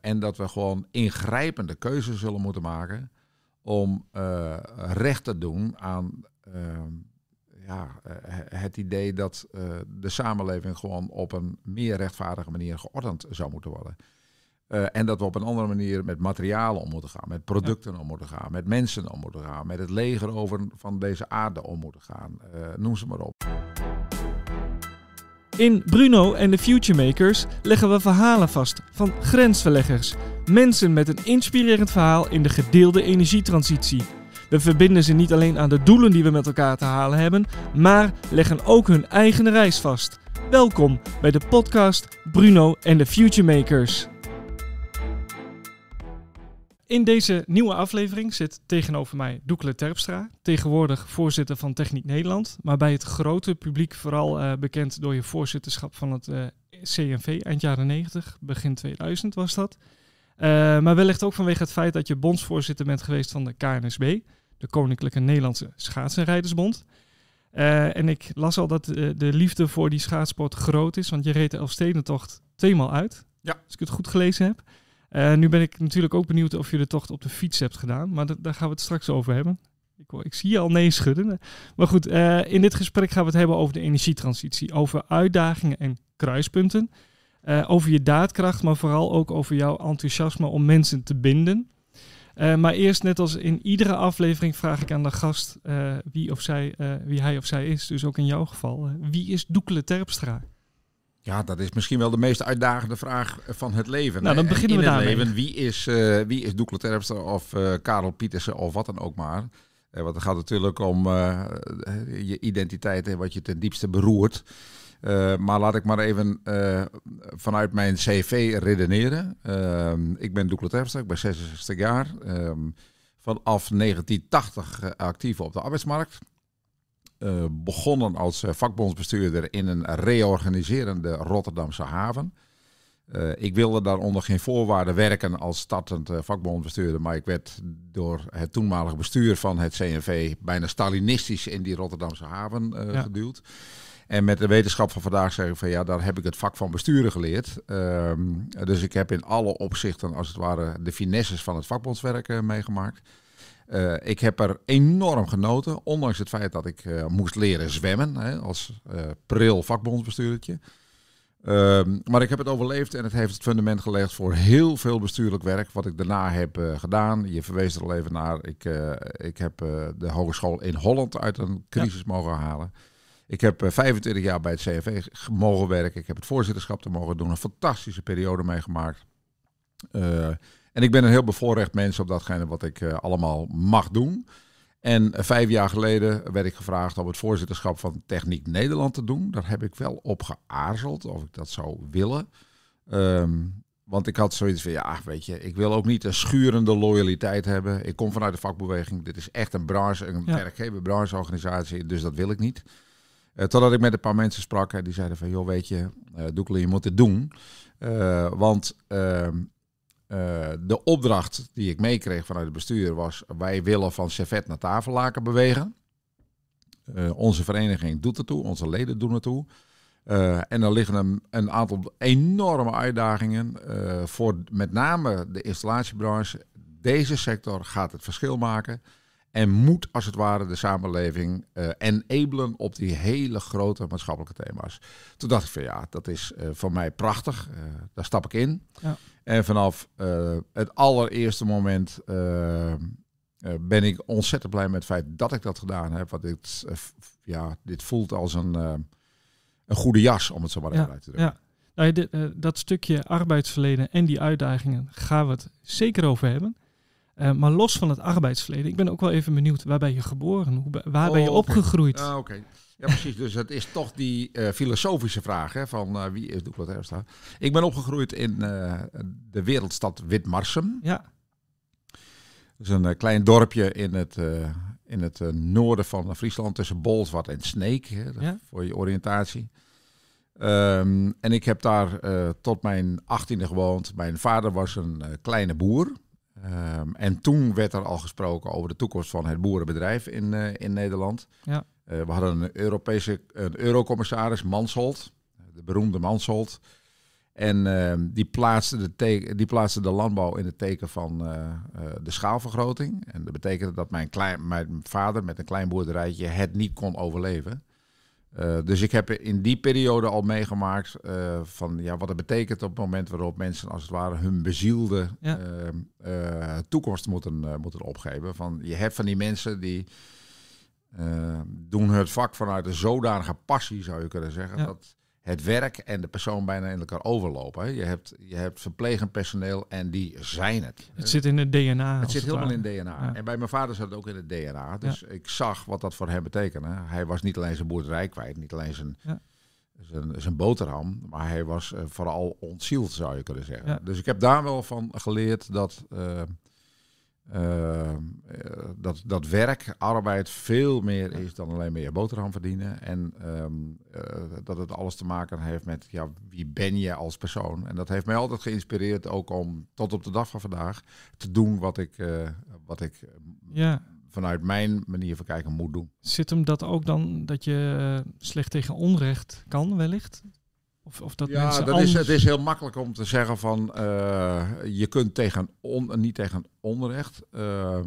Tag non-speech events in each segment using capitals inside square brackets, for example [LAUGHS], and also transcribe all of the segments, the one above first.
en dat we gewoon ingrijpende keuzes zullen moeten maken om recht te doen aan ehm, ja, het idee dat de samenleving gewoon op een meer rechtvaardige manier geordend zou moeten worden. En dat we op een andere manier met materialen om moeten gaan, met producten om moeten gaan, met mensen om moeten gaan, met het leger over van deze aarde om moeten gaan. Noem ze maar op. In Bruno en de Futuremakers leggen we verhalen vast van grensverleggers. Mensen met een inspirerend verhaal in de gedeelde energietransitie. We verbinden ze niet alleen aan de doelen die we met elkaar te halen hebben, maar leggen ook hun eigen reis vast. Welkom bij de podcast Bruno en de Futuremakers. In deze nieuwe aflevering zit tegenover mij Doekle Terpstra, tegenwoordig voorzitter van Techniek Nederland, maar bij het grote publiek vooral uh, bekend door je voorzitterschap van het uh, eh, CNV eind jaren 90, begin 2000 was dat. Uh, maar wellicht ook vanwege het feit dat je bondsvoorzitter bent geweest van de KNSB, de Koninklijke Nederlandse Schaatsenrijdersbond. en ik las al dat de liefde voor die schaatsport groot is, want je reed de Elfstedentocht tweemaal uit, ja. als ik het goed gelezen heb. Uh, nu ben ik natuurlijk ook benieuwd of je de tocht op de fiets hebt gedaan, maar daar gaan we het straks over hebben. Ik, ik zie je al nee schudden. Maar goed, uh, in dit gesprek gaan we het hebben over de energietransitie, over uitdagingen en kruispunten, uh, over je daadkracht, maar vooral ook over jouw enthousiasme om mensen te binden. maar eerst, net als in iedere aflevering, vraag ik aan de gast wie, of zij, wie hij of zij is. Dus ook in jouw geval. wie is Doekle Terpstra? Ja, dat is misschien wel de meest uitdagende vraag van het leven. Nou, dan beginnen we daarmee. Leven, wie is, uh, wie is Doekle Terpstra of uh, Karel Pietersen of wat dan ook maar. Uh, want het gaat natuurlijk om je identiteit en wat je ten diepste beroert. maar laat ik maar even vanuit mijn cv redeneren. ik ben Doekle Terpstra, ik ben 66 jaar. Vanaf 1980 actief op de arbeidsmarkt. Uh, begonnen als uh, vakbondsbestuurder in een reorganiserende Rotterdamse haven. Uh, ik wilde daar onder geen voorwaarden werken als startend vakbondsbestuurder, maar ik werd door het toenmalige bestuur van het CNV bijna stalinistisch in die Rotterdamse haven ja. geduwd. En met de wetenschap van vandaag zeg ik van ja, daar heb ik het vak van besturen geleerd. Ehm, dus ik heb in alle opzichten als het ware de finesses van het vakbondswerk meegemaakt. Uh, ik heb er enorm genoten, ondanks het feit dat ik uh, moest leren zwemmen hè, als uh, pril vakbondsbestuurdertje. Ehm, maar ik heb het overleefd en het heeft het fundament gelegd voor heel veel bestuurlijk werk wat ik daarna heb gedaan. Je verwees er al even naar. Ik, ik heb de hogeschool in Holland uit een crisis mogen halen. Ik heb 25 jaar bij het CFV mogen werken. Ik heb het voorzitterschap te mogen doen. Een fantastische periode meegemaakt. En ik ben een heel bevoorrecht mens op datgene wat ik uh, allemaal mag doen. En uh, vijf jaar geleden werd ik gevraagd om het voorzitterschap van Techniek Nederland te doen. Daar heb ik wel op geaarzeld of ik dat zou willen. Um, want ik had zoiets van, ja, weet je, ik wil ook niet een schurende loyaliteit hebben. Ik kom vanuit de vakbeweging. Dit is echt een branche, een ja. werkgever brancheorganisatie, dus dat wil ik niet. Uh, totdat ik met een paar mensen sprak en die zeiden van, joh, weet je, uh, Doekle, je moet het doen. Uh, want ehm, uh, de opdracht die ik meekreeg vanuit het bestuur was: wij willen van servet naar tafellaken bewegen. Uh, onze vereniging doet ertoe, onze leden doen ertoe. Uh, en er liggen een, aantal enorme uitdagingen voor met name de installatiebranche. Deze sector gaat het verschil maken. En moet als het ware de samenleving enablen op die hele grote maatschappelijke thema's. Toen dacht ik van ja, dat is voor mij prachtig. Daar stap ik in. Ja. En vanaf het allereerste moment ben ik ontzettend blij met het feit dat ik dat gedaan heb. Want dit, ja, dit voelt als een, een goede jas, om het zo maar even uit te drukken. Ja. Nou, dit, dat stukje arbeidsverleden en die uitdagingen gaan we het zeker over hebben. Uh, maar los van het arbeidsverleden, ik ben ook wel even benieuwd, waar ben je geboren? Hoe, waar oh, ben je opgegroeid? Ah, ja precies. dus het is toch die uh, filosofische vraag hè, van uh, wie is Terpstra? Ik ben opgegroeid in de wereldstad Witmarsum. Ja. Dat is een klein dorpje in het, in het noorden van Friesland tussen Bolsward en Sneek, hè, ja? voor je oriëntatie. Um, en ik heb daar tot mijn achttiende gewoond. Mijn vader was een kleine boer. Um, en toen werd er al gesproken over de toekomst van het boerenbedrijf in, in Nederland. Ja. Uh, we hadden een Europese een eurocommissaris, Mansholt, de beroemde Mansholt. En ehm, die, plaatste de teken, die plaatste de landbouw in het teken van eh, eh, de schaalvergroting. En dat betekende dat mijn, klein, mijn vader met een klein boerderijtje het niet kon overleven. Dus ik heb in die periode al meegemaakt van ja, wat het betekent op het moment waarop mensen als het ware hun bezielde ja. Ehm, toekomst moeten, moeten opgeven. Van, je hebt van die mensen die doen het vak vanuit een zodanige passie, zou je kunnen zeggen. Dat, het werk en de persoon bijna in elkaar overlopen. Je hebt, je hebt verplegend personeel en die zijn het. Het zit in het DNA. Het zit helemaal in het DNA. En bij mijn vader zat het ook in het DNA. Dus ik zag wat dat voor hem betekende. Hij was niet alleen zijn boerderij kwijt, niet alleen zijn, zijn, zijn boterham, maar hij was uh, vooral ontzield, zou je kunnen zeggen. Dus ik heb daar wel van geleerd dat. Uh, uh, dat, dat werk, arbeid veel meer is dan alleen maar je boterham verdienen. En um, uh, dat het alles te maken heeft met ja, wie ben je als persoon. En dat heeft mij altijd geïnspireerd ook om tot op de dag van vandaag te doen wat ik, uh, wat ik ja. vanuit mijn manier van kijken moet doen. Zit hem dat ook dan dat je slecht tegen onrecht kan wellicht? Of, of dat ja, dat is, het is heel makkelijk om te zeggen van uh, je kunt tegen on, niet tegen onrecht. Uh,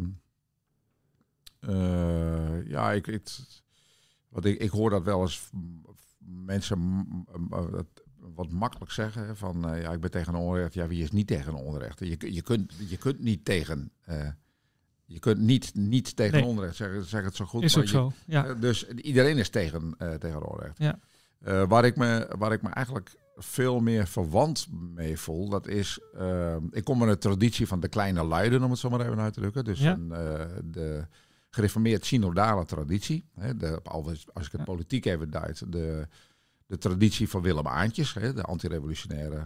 uh, ja, ik, ik, wat ik, ik hoor dat wel eens mensen wat makkelijk zeggen van ja, ik ben tegen onrecht. Ja, wie is niet tegen onrecht? Je, je, kunt, je kunt niet tegen. je kunt niet, niet tegen nee. onrecht zeggen, zeg het zo goed. Is ook je, zo. Ja. dus iedereen is tegen, tegen onrecht. Ja. Uh, waar, ik me, waar ik me eigenlijk veel meer verwant mee voel, dat is... Uh, ik kom uit de traditie van de kleine luiden, om het zo maar even uit te drukken. Dus ja. een, uh, de gereformeerd synodale traditie. Hè, de, als ik het politiek even duid, de, de traditie van Willem Aantjes, hè, de antirevolutionaire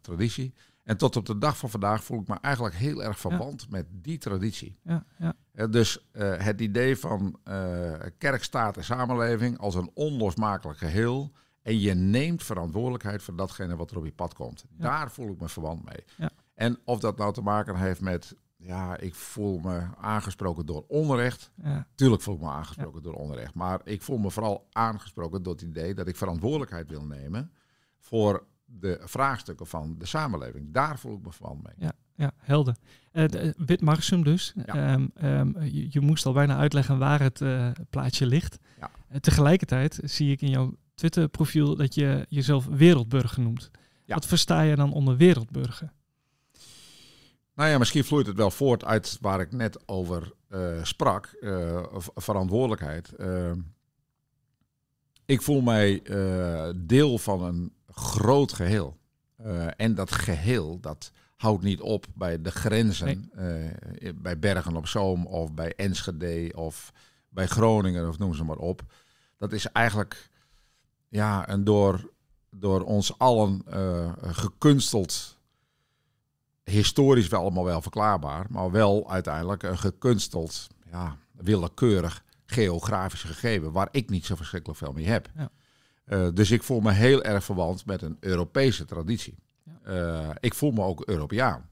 traditie. En tot op de dag van vandaag voel ik me eigenlijk heel erg verwant ja. met die traditie. Ja, ja. dus uh, het idee van uh, kerk, staat en samenleving als een onlosmakelijk geheel. En je neemt verantwoordelijkheid voor datgene wat er op je pad komt. Daar voel ik me verwant mee. En of dat nou te maken heeft met, ja, ik voel me aangesproken door onrecht. Tuurlijk voel ik me aangesproken door onrecht. Maar ik voel me vooral aangesproken door het idee dat ik verantwoordelijkheid wil nemen voor de vraagstukken van de samenleving. Daar voel ik me van mee. Ja, ja helder. Uh, Wit Marsum dus. Ja. Um, um, je, je, moest al bijna uitleggen waar het uh, plaatje ligt. Ja. Uh, tegelijkertijd zie ik in jouw Twitter-profiel dat je jezelf wereldburger noemt. Ja. Wat versta je dan onder wereldburger? Nou ja, misschien vloeit het wel voort uit waar ik net over sprak. verantwoordelijkheid. Ehm, ik voel mij deel van een groot geheel. Uh, en dat geheel, dat houdt niet op bij de grenzen. Nee. Uh, bij Bergen op Zoom of bij Enschede of bij Groningen of noem ze maar op. Dat is eigenlijk ja, een door, door ons allen uh, gekunsteld, historisch wel allemaal wel verklaarbaar, maar wel uiteindelijk een gekunsteld, ja, willekeurig geografisch gegeven, waar ik niet zo verschrikkelijk veel mee heb. Ja. Uh, dus ik voel me heel erg verwant met een Europese traditie. Uh, ik voel me ook Europeaan.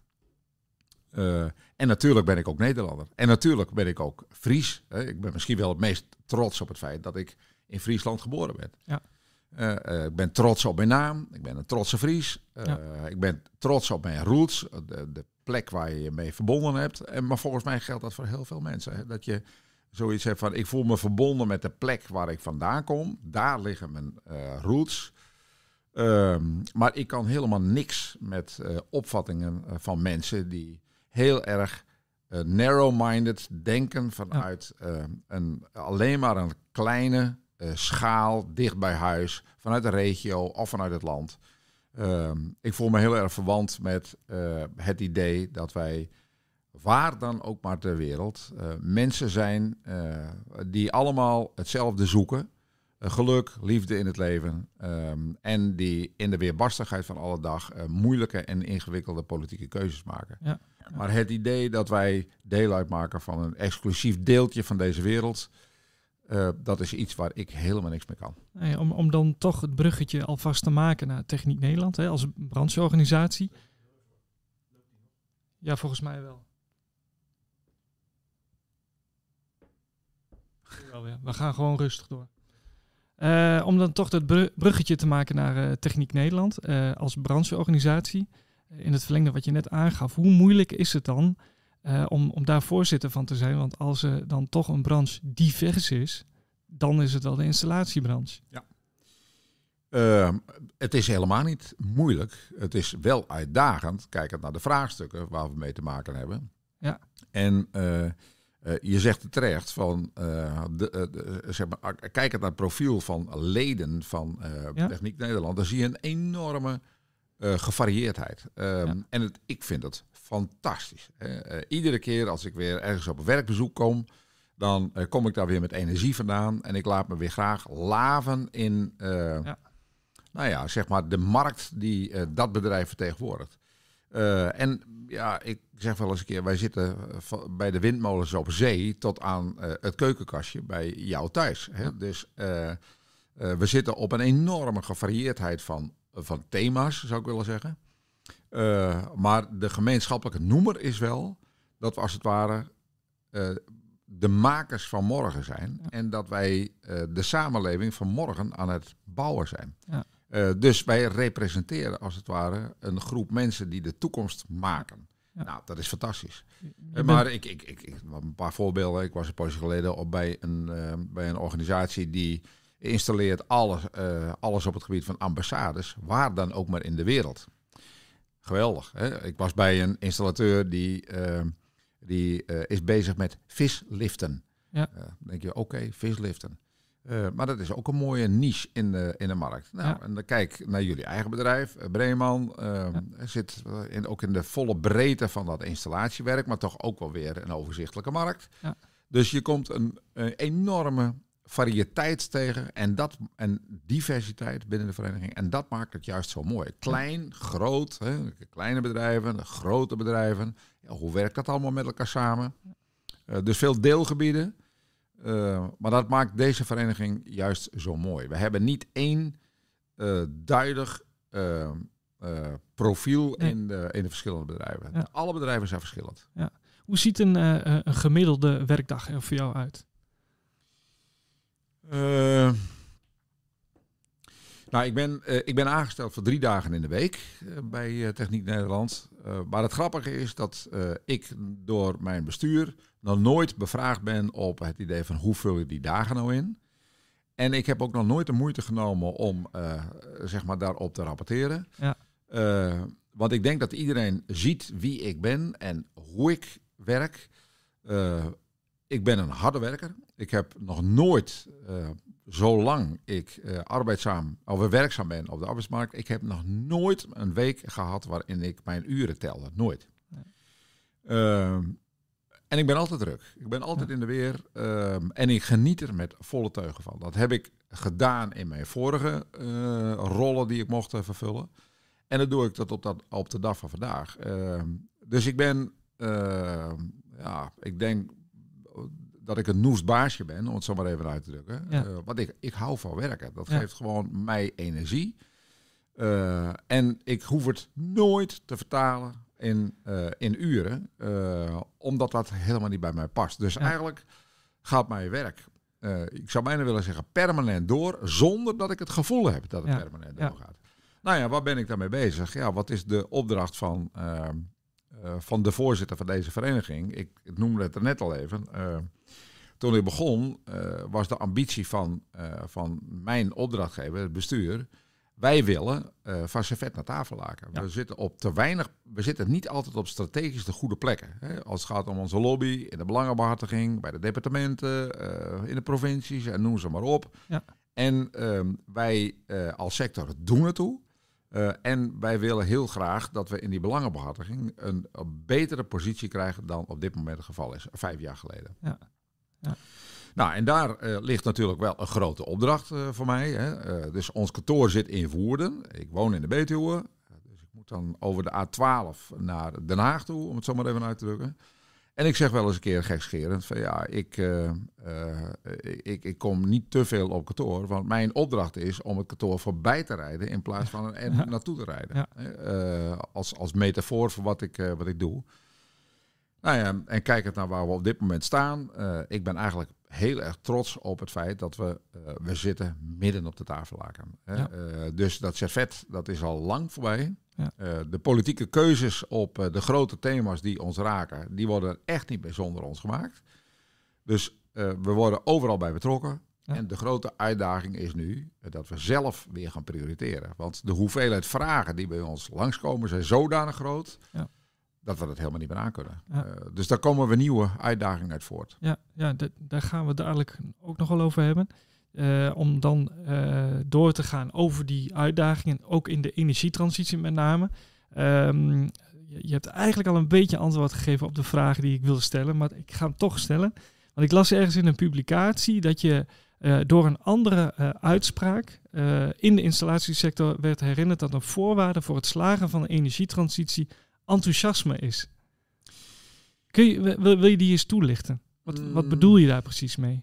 Uh, en natuurlijk ben ik ook Nederlander. En natuurlijk ben ik ook Fries. ik ben misschien wel het meest trots op het feit dat ik in Friesland geboren ben. Ja. ik ben trots op mijn naam. Ik ben een trotse Fries. Ja. Ik ben trots op mijn roots. De, de, plek waar je je mee verbonden hebt. En, maar volgens mij geldt dat voor heel veel mensen. Hè? Dat je zoiets heb van ik voel me verbonden met de plek waar ik vandaan kom. Daar liggen mijn uh, roots. Um, maar ik kan helemaal niks met uh, opvattingen uh, van mensen die heel erg narrow-minded denken vanuit een, alleen maar een kleine schaal dicht bij huis, vanuit de regio of vanuit het land. Um, ik voel me heel erg verwant met het idee dat wij waar dan ook maar ter wereld, uh, mensen zijn uh, die allemaal hetzelfde zoeken. Uh, geluk, liefde in het leven. Um, en die in de weerbarstigheid van alle dag moeilijke en ingewikkelde politieke keuzes maken. Ja. Maar het idee dat wij deel uitmaken van een exclusief deeltje van deze wereld. dat is iets waar ik helemaal niks mee kan. Nee, om, om dan toch het bruggetje alvast te maken naar Techniek Nederland hè, als brancheorganisatie. Ja, volgens mij wel. We gaan gewoon rustig door. Uh, om dan toch dat bruggetje te maken naar uh, Techniek Nederland uh, als brancheorganisatie. In het verlengde wat je net aangaf, hoe moeilijk is het dan om, om daar voorzitter van te zijn? Want als er dan toch een branche divers is, dan is het wel de installatiebranche. Ja. Ehm, het is helemaal niet moeilijk. Het is wel uitdagend, kijkend naar de vraagstukken waar we mee te maken hebben. Ja. En uh, je zegt het terecht van, uh, de, de, zeg maar, kijkend naar het profiel van leden van ja. Techniek Nederland, dan zie je een enorme gevarieerdheid. Um, ja. En het, ik vind het fantastisch. iedere keer als ik weer ergens op een werkbezoek kom, dan kom ik daar weer met energie vandaan en ik laat me weer graag laven in, ja. nou ja, zeg maar de markt die dat bedrijf vertegenwoordigt. En ja, ik zeg wel eens een keer, wij zitten bij de windmolens op zee tot aan uh, het keukenkastje bij jou thuis. Hè? Dus uh, we zitten op een enorme gevarieerdheid van, van thema's, zou ik willen zeggen. maar de gemeenschappelijke noemer is wel dat we als het ware de makers van morgen zijn. Ja. En dat wij de samenleving van morgen aan het bouwen zijn. Ja. Uh, dus wij representeren als het ware een groep mensen die de toekomst maken. Ja. Nou, dat is fantastisch. Uh, maar ik, ik, ik, ik, een paar voorbeelden. Ik was een poosje geleden op bij een, uh, bij een organisatie die installeert alles, alles op het gebied van ambassades, waar dan ook maar in de wereld. Geweldig. Hè? Ik was bij een installateur die, die is bezig met visliften. Ja. denk je, oké, okay, visliften. Uh, maar dat is ook een mooie niche in de, in de markt. Nou, Ja. En dan kijk naar jullie eigen bedrijf, uh, Breeman. Uh, Zit in, ook in de volle breedte van dat installatiewerk, maar toch ook wel weer een overzichtelijke markt. Ja. Dus je komt een, een enorme variëteit tegen en, dat, en diversiteit binnen de vereniging. En dat maakt het juist zo mooi. Klein, groot, hè, kleine bedrijven, grote bedrijven. Hoe werkt dat allemaal met elkaar samen? Uh, dus veel deelgebieden. Uh, maar dat maakt deze vereniging juist zo mooi. We hebben niet één uh, duidelijk uh, profiel nee. in, de, in de verschillende bedrijven. Ja. Alle bedrijven zijn verschillend. Ja. Hoe ziet een, een gemiddelde werkdag er voor jou uit? nou, ik ben, ik ben aangesteld voor drie dagen in de week bij Techniek Nederland. Maar het grappige is dat ik door mijn bestuur nog nooit bevraagd ben op het idee van hoe vul je die dagen nou in. En ik heb ook nog nooit de moeite genomen om uh, zeg maar daarop te rapporteren. Ja. Want ik denk dat iedereen ziet wie ik ben en hoe ik werk. Ik ben een harde werker. Ik heb nog nooit, zolang ik arbeidzaam of werkzaam ben op de arbeidsmarkt, ik heb nog nooit een week gehad waarin ik mijn uren telde. Nooit. Nee. En ik ben altijd druk. Ik ben altijd ja. in de weer. Um, en ik geniet er met volle teugen van. Dat heb ik gedaan in mijn vorige uh, rollen die ik mocht uh, vervullen. En dat doe ik tot op, dat, op de dag van vandaag. Uh, dus ik ben, ehm, ja, ik denk dat ik een noest baasje ben, om het zo maar even uit te drukken. Ja. want ik, ik hou van werken. Dat ja. geeft gewoon mij energie. Eh, en ik hoef het nooit te vertalen in, uh, in uren, omdat dat helemaal niet bij mij past. Dus ja. eigenlijk gaat mijn werk, ik zou bijna willen zeggen, permanent door, zonder dat ik het gevoel heb dat het permanent doorgaat. Nou ja, waar ben ik daarmee bezig? Ja, wat is de opdracht van, van de voorzitter van deze vereniging? Ik, ik noemde het er net al even. toen ik begon, was de ambitie van, van mijn opdrachtgever, het bestuur, wij willen van servet naar tafel laken. Ja. We zitten op te weinig, we zitten niet altijd op strategisch de goede plekken. Hè? Als het gaat om onze lobby, in de belangenbehartiging, bij de departementen, in de provincies en noem ze maar op. Ja. En uh, wij als sector doen het toe. Uh, en wij willen heel graag dat we in die belangenbehartiging een, een betere positie krijgen dan op dit moment het geval is, vijf jaar geleden. Ja. Ja. Nou, en daar uh, ligt natuurlijk wel een grote opdracht uh, voor mij. Hè. Dus ons kantoor zit in Woerden. Ik woon in de Betuwe. Dus ik moet dan over de A12 naar Den Haag toe, om het zo maar even uit te drukken. En ik zeg wel eens een keer gekscherend van ja, ik, ik, ik kom niet te veel op kantoor. Want mijn opdracht is om het kantoor voorbij te rijden in plaats van er ja. naartoe te rijden. Ja. als, als metafoor voor wat ik, wat ik doe. Nou ja, en kijkend naar waar we op dit moment staan, ik ben eigenlijk heel erg trots op het feit dat we, we zitten midden op de tafellaken. Ja. Uh, dus dat servet, dat is al lang voorbij. Ja. Uh, de politieke keuzes op de grote thema's die ons raken, die worden echt niet meer zonder ons gemaakt. Dus we worden overal bij betrokken. Ja. En de grote uitdaging is nu dat we zelf weer gaan prioriteren. Want de hoeveelheid vragen die bij ons langskomen zijn zodanig groot... Ja dat we dat helemaal niet meer aan kunnen. Dus daar komen we nieuwe uitdagingen uit voort. Ja, ja daar gaan we dadelijk ook nog wel over hebben. Uh, om dan uh, door te gaan over die uitdagingen, ook in de energietransitie met name. Um, je, je, hebt eigenlijk al een beetje antwoord gegeven op de vragen die ik wilde stellen, maar ik ga hem toch stellen. Want ik las ergens in een publicatie dat je door een andere uitspraak in de installatiesector werd herinnerd dat een voorwaarde voor het slagen van de energietransitie enthousiasme is. Kun je, wil, wil je die eens toelichten? Wat, wat mm. bedoel je daar precies mee?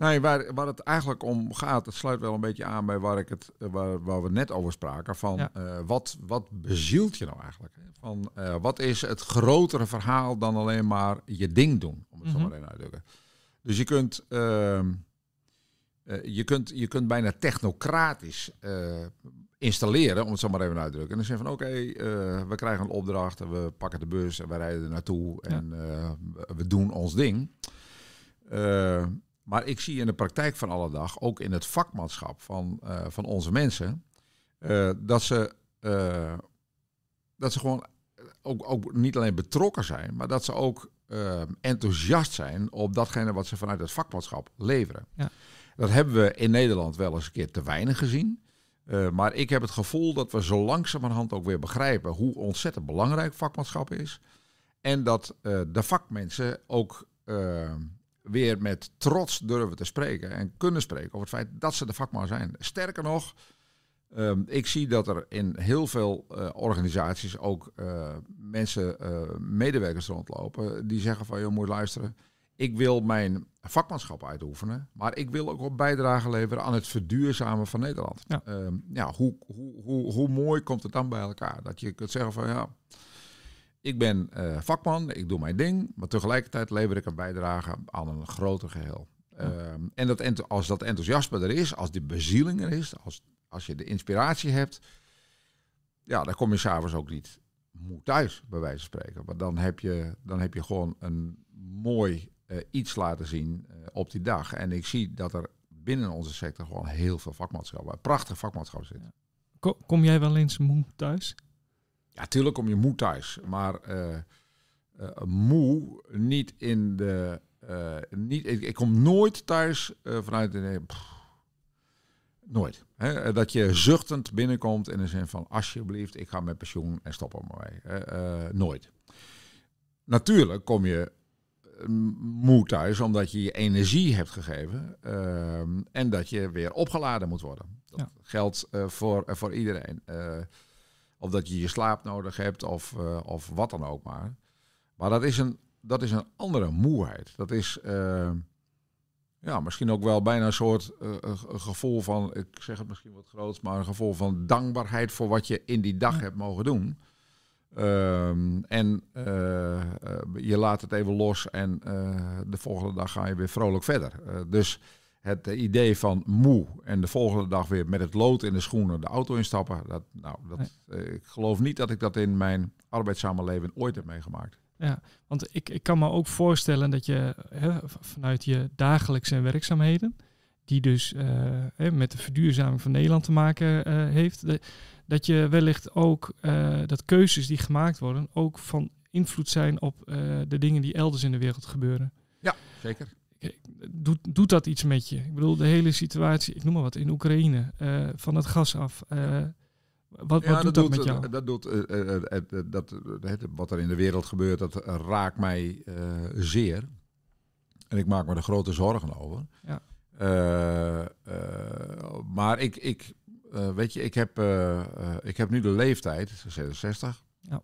Nee, waar, waar het eigenlijk om gaat, het sluit wel een beetje aan bij waar, ik het, waar, waar we net over spraken. Van uh, wat, wat bezielt je nou eigenlijk? Van, uh, wat is het grotere verhaal dan alleen maar je ding doen? Om het mm -hmm. zo maar even uit te drukken. Dus je kunt, uh, je, kunt, je kunt bijna technocratisch installeren, om het zo maar even uit te drukken. En dan zeggen van oké, okay, we krijgen een opdracht, we pakken de bus en we rijden er naartoe en uh, we doen ons ding. Maar ik zie in de praktijk van alle dag, ook in het vakmanschap van, van onze mensen, dat, ze, dat ze gewoon ook, ook niet alleen betrokken zijn, maar dat ze ook enthousiast zijn op datgene wat ze vanuit het vakmanschap leveren. Ja. Dat hebben we in Nederland wel eens een keer te weinig gezien. Maar ik heb het gevoel dat we zo langzamerhand ook weer begrijpen hoe ontzettend belangrijk vakmanschap is. En dat de vakmensen ook weer met trots durven te spreken en kunnen spreken over het feit dat ze de vakman zijn. Sterker nog, ehm, ik zie dat er in heel veel organisaties ook mensen, medewerkers rondlopen, die zeggen van, je moet luisteren, ik wil mijn vakmanschap uitoefenen, maar ik wil ook op bijdrage leveren aan het verduurzamen van Nederland. Ja, uh, ja hoe, hoe, hoe, hoe mooi komt het dan bij elkaar? Dat je kunt zeggen van ja, ik ben uh, vakman, ik doe mijn ding, maar tegelijkertijd lever ik een bijdrage aan een groter geheel. Ja. Uh, en dat, als dat enthousiasme er is, als die bezieling er is, als, als je de inspiratie hebt, ja, dan kom je s'avonds ook niet moe thuis, bij wijze van spreken. Maar dan heb je, dan heb je gewoon een mooi uh, iets laten zien uh, op die dag. En ik zie dat er binnen onze sector gewoon heel veel vakmanschap, prachtig vakmanschap zit. Kom jij wel eens moe thuis? Ja, tuurlijk kom je moe thuis. Maar uh, moe niet in de... niet, ik, ik, kom nooit thuis vanuit de... Pff, nooit. Hè? Dat je zuchtend binnenkomt in de zin van... alsjeblieft, ik ga met pensioen en stop op mij. nooit. Natuurlijk kom je moe thuis, omdat je je energie hebt gegeven ehm, en dat je weer opgeladen moet worden. Dat geldt uh, voor, uh, voor iedereen. Of dat je je slaap nodig hebt of, of wat dan ook maar. Maar dat is een, dat is een andere moeheid. Dat is ehm, ja, misschien ook wel bijna een soort gevoel van, ik zeg het misschien wat groots, maar een gevoel van dankbaarheid voor wat je in die dag hebt mogen doen. Um, en uh, uh, je laat het even los en uh, de volgende dag ga je weer vrolijk verder. dus het idee van moe en de volgende dag weer met het lood in de schoenen de auto instappen. Dat, nou, dat, nee. ik geloof niet dat ik dat in mijn arbeidssamenleving ooit heb meegemaakt. Ja, want ik, ik kan me ook voorstellen dat je hè, vanuit je dagelijkse werkzaamheden, die dus met de verduurzaming van Nederland te maken heeft, dat je wellicht ook uh, dat keuzes die gemaakt worden ook van invloed zijn op de dingen die elders in de wereld gebeuren. Ja, zeker. Doet, doet dat iets met je? Ik bedoel, de hele situatie, ik noem maar wat, in Oekraïne, uh, van het gas af. wat, ja, wat doet dat, met jou? Dat doet, dat, dat, wat er in de wereld gebeurt, dat raakt mij zeer. En ik maak me er grote zorgen over. Ja. maar ik, ik, weet je, ik heb, ik heb nu de leeftijd, 66, ja.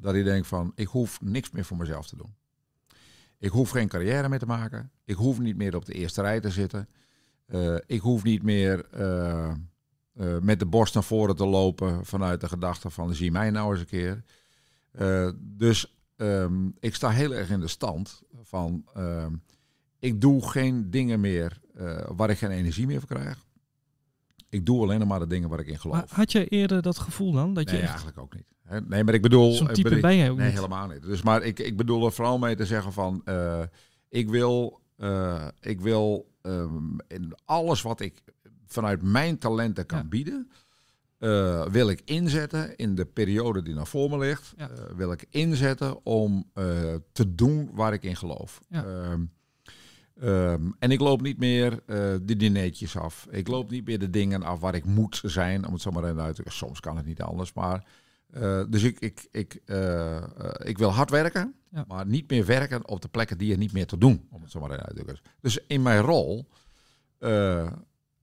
dat ik denk van, ik hoef niks meer voor mezelf te doen. Ik hoef geen carrière meer te maken. Ik hoef niet meer op de eerste rij te zitten. ik hoef niet meer met de borst naar voren te lopen vanuit de gedachte van, zie mij nou eens een keer. dus um, ik sta heel erg in de stand van, ehm, ik doe geen dingen meer waar ik geen energie meer voor krijg. Ik doe alleen maar de dingen waar ik in geloof. had je eerder dat gevoel dan? Dat nee, je echt... eigenlijk ook niet. Nee, maar ik bedoel... Zo'n type ben jij ook nee, niet. helemaal niet. Dus, maar ik, ik bedoel er vooral mee te zeggen van... ik wil, ik wil um, in alles wat ik vanuit mijn talenten kan bieden... Uh, wil ik inzetten in de periode die naar voor me ligt. Ja. Wil ik inzetten om te doen waar ik in geloof. Ja. Um, en ik loop niet meer de dineetjes af. Ik loop niet meer de dingen af waar ik moet zijn. Om het zo maar even uit te Soms kan het niet anders. Maar, dus ik, ik, ik, ik wil hard werken. Ja. Maar niet meer werken op de plekken die je niet meer te doen. Om het zo maar even uit te drukken. Dus in mijn rol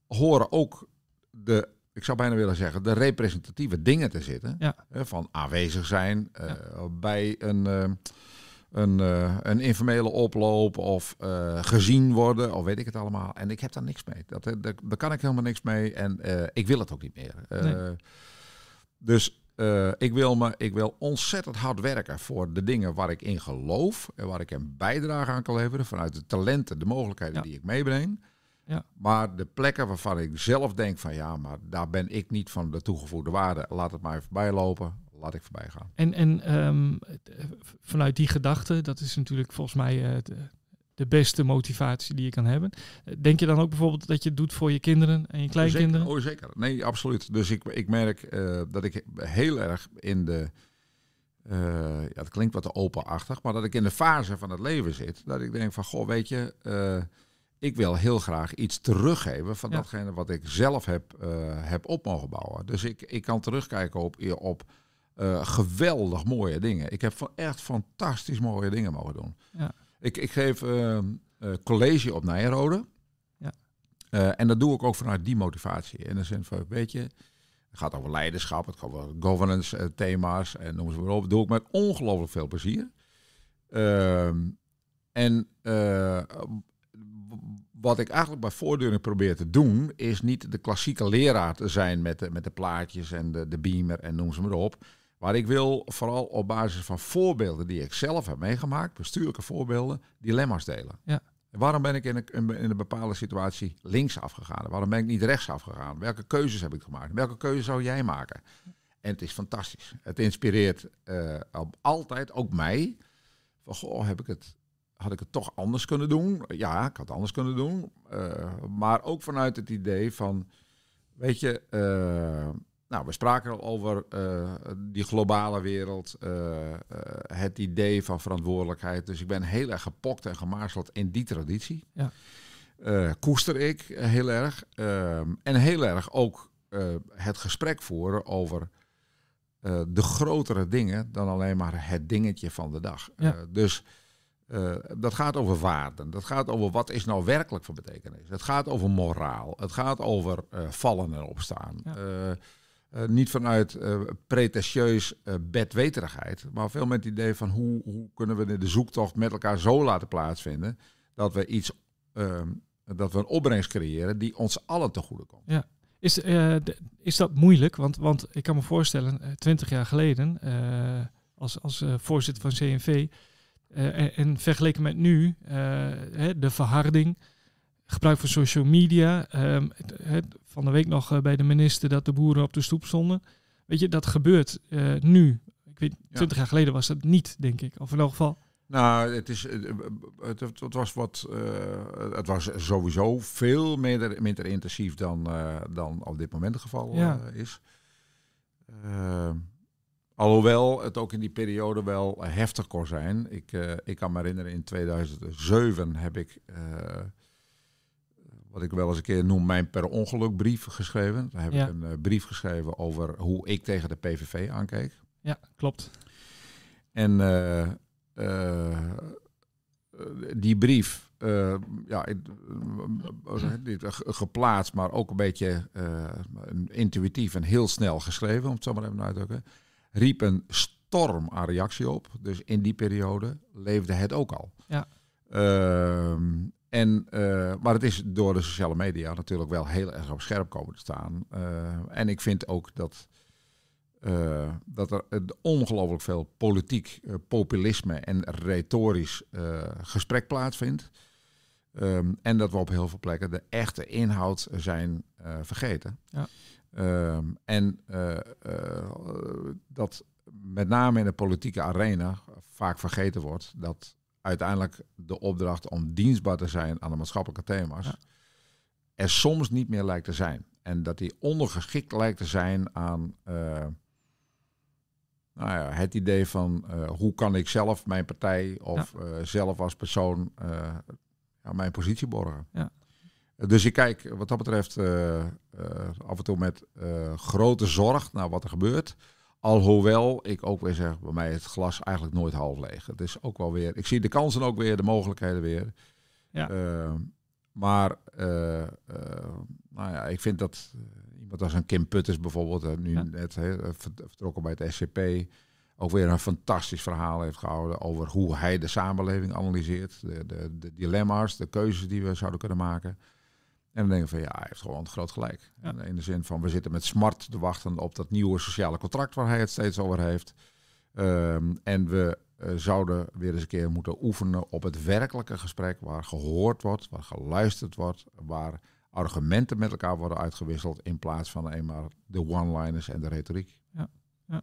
horen ook de ik zou bijna willen zeggen, de representatieve dingen te zitten. Ja. van aanwezig zijn uh, bij een, uh, een, uh, een informele oploop of gezien worden, of weet ik het allemaal. En ik heb daar niks mee. Dat, daar, daar kan ik helemaal niks mee en ik wil het ook niet meer. Nee. Dus ik, wil me, ik wil ontzettend hard werken voor de dingen waar ik in geloof en waar ik een bijdrage aan kan leveren vanuit de talenten, de mogelijkheden ja. die ik meebreng. Ja. Maar de plekken waarvan ik zelf denk van ja, maar daar ben ik niet van de toegevoegde waarde. Laat het maar even voorbij lopen. Laat ik voorbij gaan. En, en um, vanuit die gedachte, dat is natuurlijk volgens mij uh, de, de, beste motivatie die je kan hebben. Denk je dan ook bijvoorbeeld dat je het doet voor je kinderen en je kleinkinderen? Zeker, oh zeker. Nee, absoluut. Dus ik, ik merk uh, dat ik heel erg in de... Uh, ja, het klinkt wat openachtig, maar dat ik in de fase van het leven zit. Dat ik denk van, goh, weet je ik wil heel graag iets teruggeven van datgene wat ik zelf heb, uh, heb op mogen bouwen. Dus ik, ik kan terugkijken op, op uh, geweldig mooie dingen. Ik heb van echt fantastisch mooie dingen mogen doen. Ja. Ik, ik geef uh, college op Nijrode. Ja. en dat doe ik ook vanuit die motivatie. In de zin van, weet je, het gaat over leiderschap, het gaat over governance thema's en noem ze maar op. Dat doe ik met ongelooflijk veel plezier. Ehm, en wat ik eigenlijk bij voortdurend probeer te doen, is niet de klassieke leraar te zijn met de, met de plaatjes en de, de beamer en noem ze maar op. Maar ik wil vooral op basis van voorbeelden die ik zelf heb meegemaakt, bestuurlijke voorbeelden, dilemma's delen. Ja. Waarom ben ik in een, in een bepaalde situatie links afgegaan? Waarom ben ik niet rechts afgegaan? Welke keuzes heb ik gemaakt? Welke keuze zou jij maken? En het is fantastisch. Het inspireert uh, altijd, ook mij. Van, goh, heb ik het had ik het toch anders kunnen doen? Ja, ik had het anders kunnen doen. Uh, maar ook vanuit het idee van, weet je, uh, nou, we spraken al over uh, die globale wereld, het idee van verantwoordelijkheid. Dus ik ben heel erg gepokt en gemaarseld in die traditie. Ja. koester ik heel erg. en heel erg ook het gesprek voeren over de grotere dingen dan alleen maar het dingetje van de dag. Ja. dus uh, dat gaat over waarden. Dat gaat over wat is nou werkelijk van betekenis. Het gaat over moraal. Het gaat over uh, vallen en opstaan. Uh, niet vanuit pretentieus bedweterigheid, maar veel met het idee van hoe, hoe kunnen we de zoektocht met elkaar zo laten plaatsvinden dat we iets, ehm, dat we een opbrengst creëren die ons allen te goede komt. Ja. Is, is dat moeilijk? Want, want ik kan me voorstellen, twintig jaar geleden, als, als voorzitter van CNV, uh, en, vergeleken met nu, uh, de verharding, gebruik van social media. Uh, het, van de week nog uh, bij de minister dat de boeren op de stoep stonden. Weet je, dat gebeurt nu. Ik weet, twintig jaar geleden was dat niet, denk ik. Of in elk geval. Nou, het, is, het, het was wat. het was sowieso veel minder, minder intensief dan, dan op dit moment het geval ja. is. Ehm, Alhoewel het ook in die periode wel heftig kon zijn. Ik, uh, ik kan me herinneren, in 2007 heb ik, uh, wat ik wel eens een keer noem, mijn per ongeluk brief geschreven. Daar heb ik een uh, brief geschreven over hoe ik tegen de PVV aankeek. Ja, klopt. En die brief, ja, geplaatst, maar ook een beetje intuïtief en heel snel geschreven, om het zo maar even uit te drukken riep een storm aan reactie op. Dus in die periode leefde het ook al. Ja. Ehm, en, uh, maar het is door de sociale media natuurlijk wel heel erg op scherp komen te staan. Uh, en ik vind ook dat, uh, dat er ongelooflijk veel politiek populisme en retorisch gesprek plaatsvindt. Ehm, en dat we op heel veel plekken de echte inhoud zijn vergeten. Ja. Ehm, en dat met name in de politieke arena vaak vergeten wordt dat uiteindelijk de opdracht om dienstbaar te zijn aan de maatschappelijke thema's er soms niet meer lijkt te zijn. En dat die ondergeschikt lijkt te zijn aan nou ja, het idee van hoe kan ik zelf mijn partij of zelf als persoon mijn positie borgen. Ja. Dus ik kijk wat dat betreft af en toe met grote zorg naar wat er gebeurt. Alhoewel ik ook weer zeg, bij mij het glas eigenlijk nooit half leeg. Het is ook wel weer, ik zie de kansen ook weer, de mogelijkheden weer. Ja. maar nou ja, ik vind dat iemand als een Kim Putters bijvoorbeeld, nu ja. net vertrokken bij het SCP, ook weer een fantastisch verhaal heeft gehouden over hoe hij de samenleving analyseert. De, de, de dilemma's, de keuzes die we zouden kunnen maken. En dan denk ik van ja, hij heeft gewoon groot gelijk. In de zin van we zitten met smart te wachten op dat nieuwe sociale contract waar hij het steeds over heeft. Um, en we uh, zouden weer eens een keer moeten oefenen op het werkelijke gesprek waar gehoord wordt, waar geluisterd wordt, waar argumenten met elkaar worden uitgewisseld in plaats van eenmaal de one-liners en de retoriek. Ja, ja.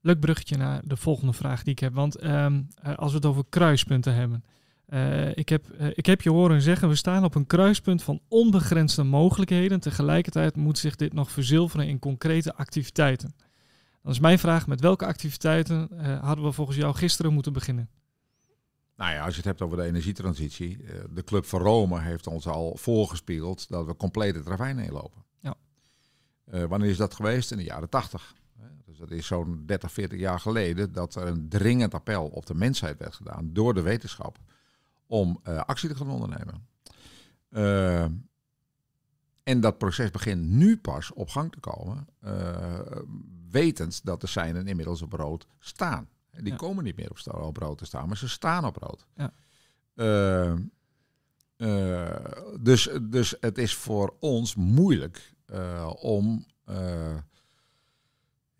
Leuk bruggetje naar de volgende vraag die ik heb. Want um, als we het over kruispunten hebben. Uh, ik, heb, uh, ik heb je horen zeggen, we staan op een kruispunt van onbegrensde mogelijkheden. Tegelijkertijd moet zich dit nog verzilveren in concrete activiteiten. Dan is mijn vraag, met welke activiteiten uh, hadden we volgens jou gisteren moeten beginnen? Nou ja, als je het hebt over de energietransitie. de Club van Rome heeft ons al voorgespiegeld dat we complete ravijn inlopen. Ja. wanneer is dat geweest? In de jaren tachtig. Dus dat is zo'n 30, 40 jaar geleden dat er een dringend appel op de mensheid werd gedaan door de wetenschap om uh, actie te gaan ondernemen. Uh, en dat proces begint nu pas op gang te komen, uh, wetend dat de seinen inmiddels op rood staan. Die ja. komen niet meer op, op, rood te staan, maar ze staan op rood. Ja. dus, dus het is voor ons moeilijk om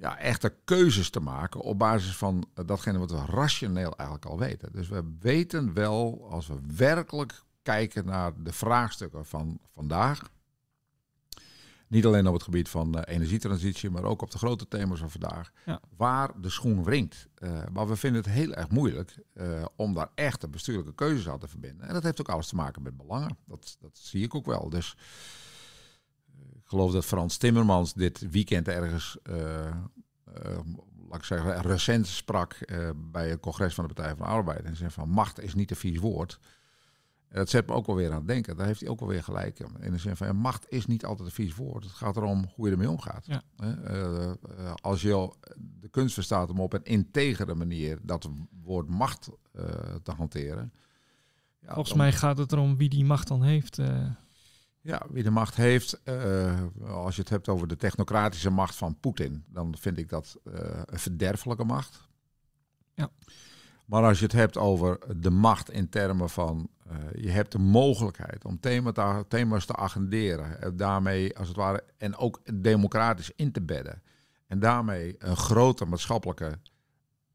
ja, echte keuzes te maken op basis van datgene wat we rationeel eigenlijk al weten. Dus we weten wel, als we werkelijk kijken naar de vraagstukken van vandaag, niet alleen op het gebied van uh, energietransitie, maar ook op de grote thema's van vandaag, ja. waar de schoen wringt. Uh, maar we vinden het heel erg moeilijk uh, om daar echte bestuurlijke keuzes aan te verbinden. En dat heeft ook alles te maken met belangen. Dat, dat zie ik ook wel. Dus geloof dat Frans Timmermans dit weekend ergens, uh, uh, laat ik zeggen, recent sprak uh, bij het congres van de Partij van de Arbeid. En zei van macht is niet een vies woord. En dat zet me ook wel weer aan het denken. Daar heeft hij ook wel weer gelijk. In de zin van ja, macht is niet altijd een vies woord. Het gaat erom hoe je ermee omgaat. Ja. als je de kunst verstaat om op een integere manier dat woord macht te hanteren. Ja, Volgens mij gaat het erom wie die macht dan heeft. Ja, wie de macht heeft. Uh, als je het hebt over de technocratische macht van Poetin, dan vind ik dat uh, een verderfelijke macht. Ja. Maar als je het hebt over de macht in termen van uh, je hebt de mogelijkheid om thema thema's te agenderen, daarmee als het ware en ook democratisch in te bedden en daarmee een grote maatschappelijke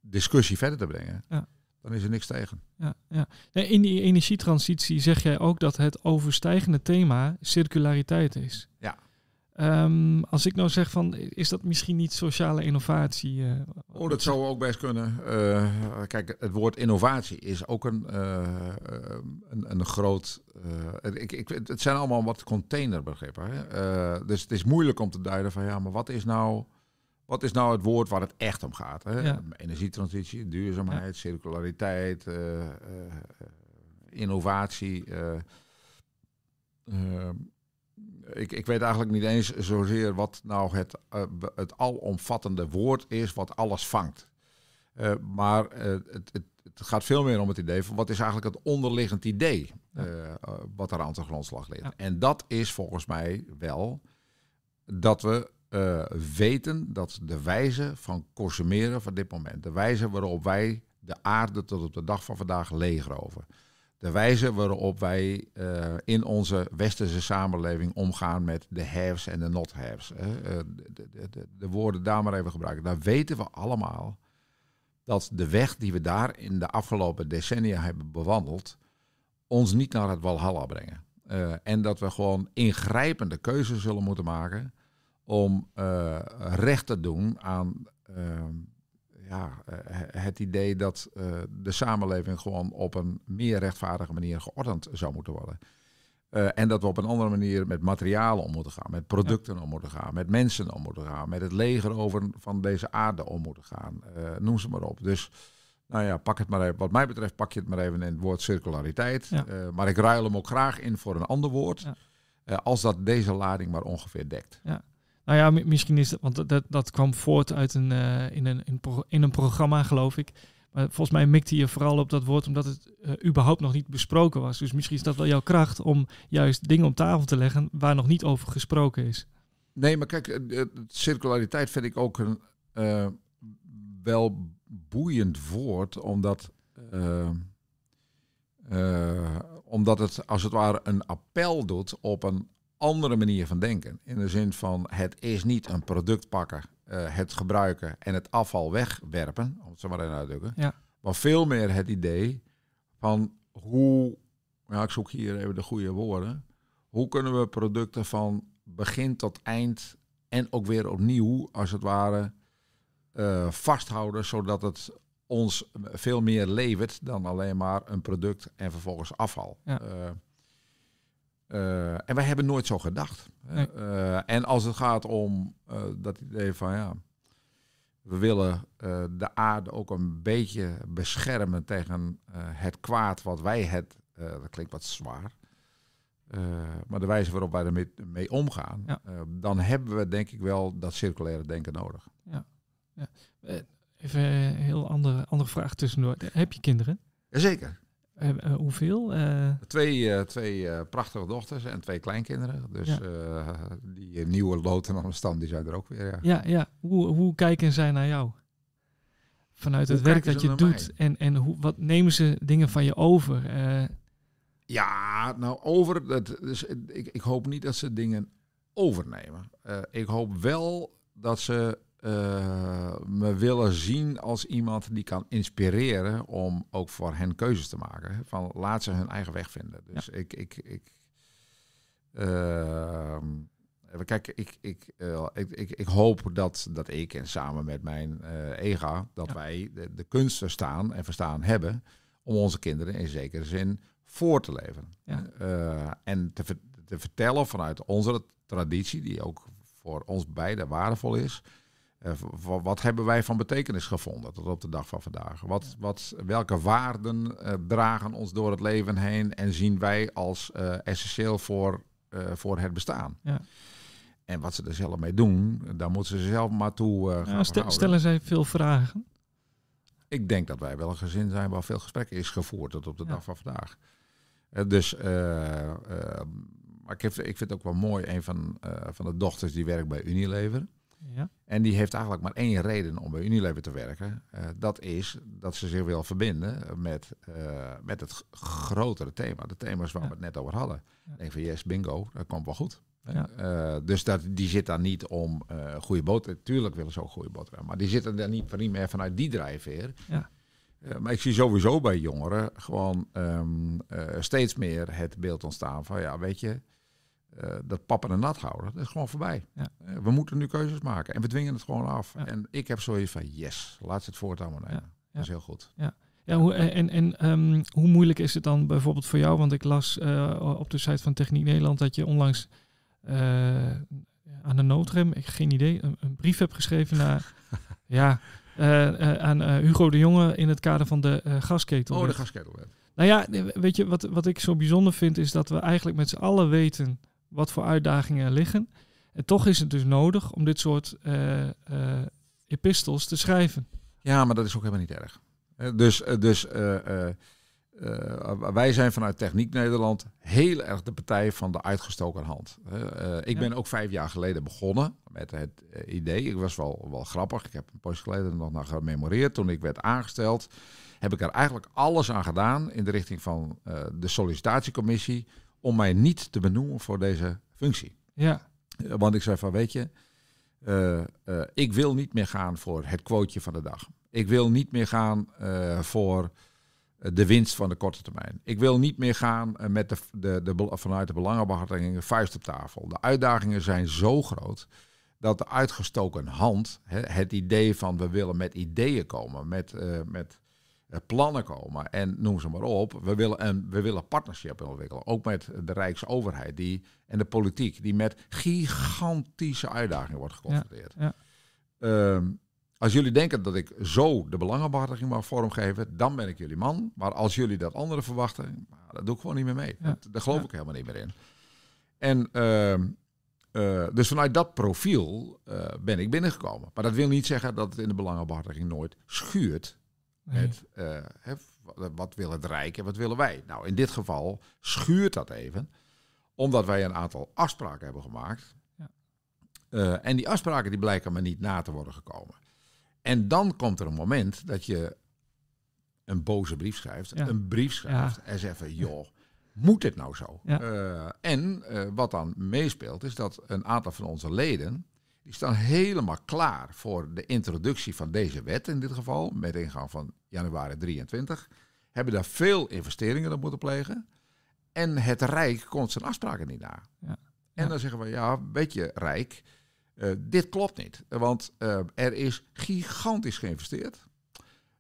discussie verder te brengen. Ja dan is er niks tegen. Ja, ja. In die energietransitie zeg jij ook dat het overstijgende thema circulariteit is. Ja. Um, als ik nou zeg van, is dat misschien niet sociale innovatie? Uh, oh, dat zou ook best kunnen. Uh, kijk, het woord innovatie is ook een, uh, een, een, groot... ik, ik, het zijn allemaal wat containerbegrippen. Hè? dus het is moeilijk om te duiden van, ja, maar wat is nou wat is nou het woord waar het echt om gaat? Hè? Ja. Energietransitie, duurzaamheid, ja. circulariteit, uh, uh, innovatie. Uh, ik, ik weet eigenlijk niet eens zozeer wat nou het, het alomvattende woord is wat alles vangt. maar het, het, het, gaat veel meer om het idee van wat is eigenlijk het onderliggend idee ja. wat er aan de grondslag ligt. En dat is volgens mij wel dat we uh, weten dat de wijze van consumeren van dit moment, de wijze waarop wij de aarde tot op de dag van vandaag leegroven, de wijze waarop wij uh, in onze westerse samenleving omgaan met de haves en de not haves, uh, de, de, de, de, woorden daar maar even gebruiken, daar weten we allemaal dat de weg die we daar in de afgelopen decennia hebben bewandeld, ons niet naar het Walhalla brengen. En dat we gewoon ingrijpende keuzes zullen moeten maken om uh, recht te doen aan ehm, ja, het idee dat de samenleving gewoon op een meer rechtvaardige manier geordend zou moeten worden. en dat we op een andere manier met materialen om moeten gaan, met producten om moeten gaan, met mensen om moeten gaan, met het leger over van deze aarde om moeten gaan. noem ze maar op. Dus nou ja, pak het maar even. Wat mij betreft pak je het maar even in het woord circulariteit. Maar ik ruil hem ook graag in voor een ander woord. Ja. Als dat deze lading maar ongeveer dekt. Ja. Nou ja, misschien is het, want dat, dat kwam voort uit een, uh, in, een, in, een programma, geloof ik. Maar volgens mij mikte je vooral op dat woord omdat het überhaupt nog niet besproken was. Dus misschien is dat wel jouw kracht om juist dingen op tafel te leggen waar nog niet over gesproken is. Nee, maar kijk, circulariteit vind ik ook een wel boeiend woord, omdat, omdat het als het ware een appel doet op een andere manier van denken. In de zin van het is niet een product pakken, uh, het gebruiken en het afval wegwerpen, om het zo maar even uit te drukken. Ja. Maar veel meer het idee van hoe, ja, ik zoek hier even de goede woorden, hoe kunnen we producten van begin tot eind en ook weer opnieuw, als het ware, uh, vasthouden, zodat het ons veel meer levert dan alleen maar een product en vervolgens afval. Ja. Uh, uh, en wij hebben nooit zo gedacht. Nee. en als het gaat om dat idee van ja, we willen de aarde ook een beetje beschermen tegen het kwaad wat wij het, dat klinkt wat zwaar, maar de wijze waarop wij ermee mee omgaan, ja. dan hebben we denk ik wel dat circulaire denken nodig. Ja. Ja. Eh, even een heel andere, andere vraag tussendoor. Heb je kinderen? Jazeker. Uh, uh, hoeveel? Twee, twee prachtige dochters en twee kleinkinderen. Dus ja. die nieuwe loten aan de stand, die zijn er ook weer. Ja, ja. ja. Hoe, hoe kijken zij naar jou? Vanuit het werk dat je doet. En, en hoe, wat nemen ze dingen van je over? Ja, nou over. Dat, dus, ik, ik hoop niet dat ze dingen overnemen. ik hoop wel dat ze uh, me willen zien als iemand die kan inspireren om ook voor hen keuzes te maken. Van laat ze hun eigen weg vinden. Dus ik, ik, ik uh, kijk, ik, ik, uh, ik, ik, ik, hoop dat, dat ik en samen met mijn EGA, dat wij de, de kunst verstaan en verstaan hebben om onze kinderen in zekere zin voor te leven. Ja. en te, te vertellen vanuit onze traditie, die ook voor ons beiden waardevol is. Uh, wat hebben wij van betekenis gevonden tot op de dag van vandaag? Wat, wat, welke waarden uh, dragen ons door het leven heen en zien wij als uh, essentieel voor, voor het bestaan? Ja. En wat ze er zelf mee doen, daar moeten ze zelf maar toe gaan ja, st Stellen zij veel vragen? Ik denk dat wij wel een gezin zijn waar veel gesprekken is gevoerd tot op de dag van vandaag. dus, maar ik, heb, ik vind het ook wel mooi, een van, van de dochters die werkt bij Unilever. Ja. En die heeft eigenlijk maar één reden om bij Unilever te werken. Uh, dat is dat ze zich wil verbinden met, uh, met het grotere thema. De thema's waar we het net over hadden. Ja. Ik denk van yes, bingo, dat komt wel goed. Ja. Uh, dus dat, die zit daar niet om goede boter. Tuurlijk willen ze ook goede boter. Maar die zitten daar niet, niet meer vanuit die drijfveer. Ja. maar ik zie sowieso bij jongeren gewoon um, steeds meer het beeld ontstaan van ja, weet je uh, dat pappen en nat houden, dat is gewoon voorbij. Ja. Uh, we moeten nu keuzes maken en we dwingen het gewoon af. Ja. En ik heb zoiets van, yes, laat ze het voortaan maar nemen. Dat is heel goed. Ja. Ja, hoe, en, en um, hoe moeilijk is het dan bijvoorbeeld voor jou? Want ik las uh, op de site van Techniek Nederland dat je onlangs aan de noodrem, ik geen idee, een, een brief hebt geschreven naar [LAUGHS] ja, aan Hugo de Jonge in het kader van de gasketel. Oh, de gasketelwet. Nou ja, weet je, wat, wat ik zo bijzonder vind is dat we eigenlijk met z'n allen weten wat voor uitdagingen er liggen. En toch is het dus nodig om dit soort uh, uh, epistels te schrijven. Ja, maar dat is ook helemaal niet erg. Dus, dus uh, wij zijn vanuit Techniek Nederland heel erg de partij van de uitgestoken hand. ik ben ook vijf jaar geleden begonnen met het idee. Ik was wel, wel grappig. Ik heb een poosje geleden nog naar gememoreerd. Toen ik werd aangesteld, heb ik er eigenlijk alles aan gedaan in de richting van de sollicitatiecommissie om mij niet te benoemen voor deze functie. Ja. Eh, want ik zei van, weet je, uh, uh, ik wil niet meer gaan voor het quoteje van de dag. Ik wil niet meer gaan uh, voor de winst van de korte termijn. Ik wil niet meer gaan met de, de, de, vanuit de belangenbehartiging vuist op tafel. De uitdagingen zijn zo groot dat de uitgestoken hand, het idee van we willen met ideeën komen, met, met eh, plannen komen. En noem ze maar op. We willen een we willen partnership ontwikkelen. Ook met de Rijksoverheid die, en de politiek. Die met gigantische uitdagingen wordt geconfronteerd. Ja, ehm, als jullie denken dat ik zo de belangenbehartiging mag vormgeven, dan ben ik jullie man. Maar als jullie dat andere verwachten, nou, dat doe ik gewoon niet meer mee. Dat, daar geloof ik helemaal niet meer in. En uh, uh, dus vanuit dat profiel uh, ben ik binnengekomen. Maar dat wil niet zeggen dat het in de belangenbehartiging nooit schuurt uh, wat wil het Rijk en wat willen wij? Nou, in dit geval schuurt dat even, omdat wij een aantal afspraken hebben gemaakt. Ja. Uh, en die afspraken die blijken maar niet na te worden gekomen. En dan komt er een moment dat je een boze brief schrijft, ja. een brief schrijft ja. en zegt van, joh, moet dit nou zo? Uh, en wat dan meespeelt is dat een aantal van onze leden die staan helemaal klaar voor de introductie van deze wet in dit geval, met ingang van januari 23. Hebben daar veel investeringen op moeten plegen. En het Rijk komt zijn afspraken niet na. Ja. En dan zeggen we, ja, weet je, Rijk, uh, dit klopt niet. Want uh, er is gigantisch geïnvesteerd.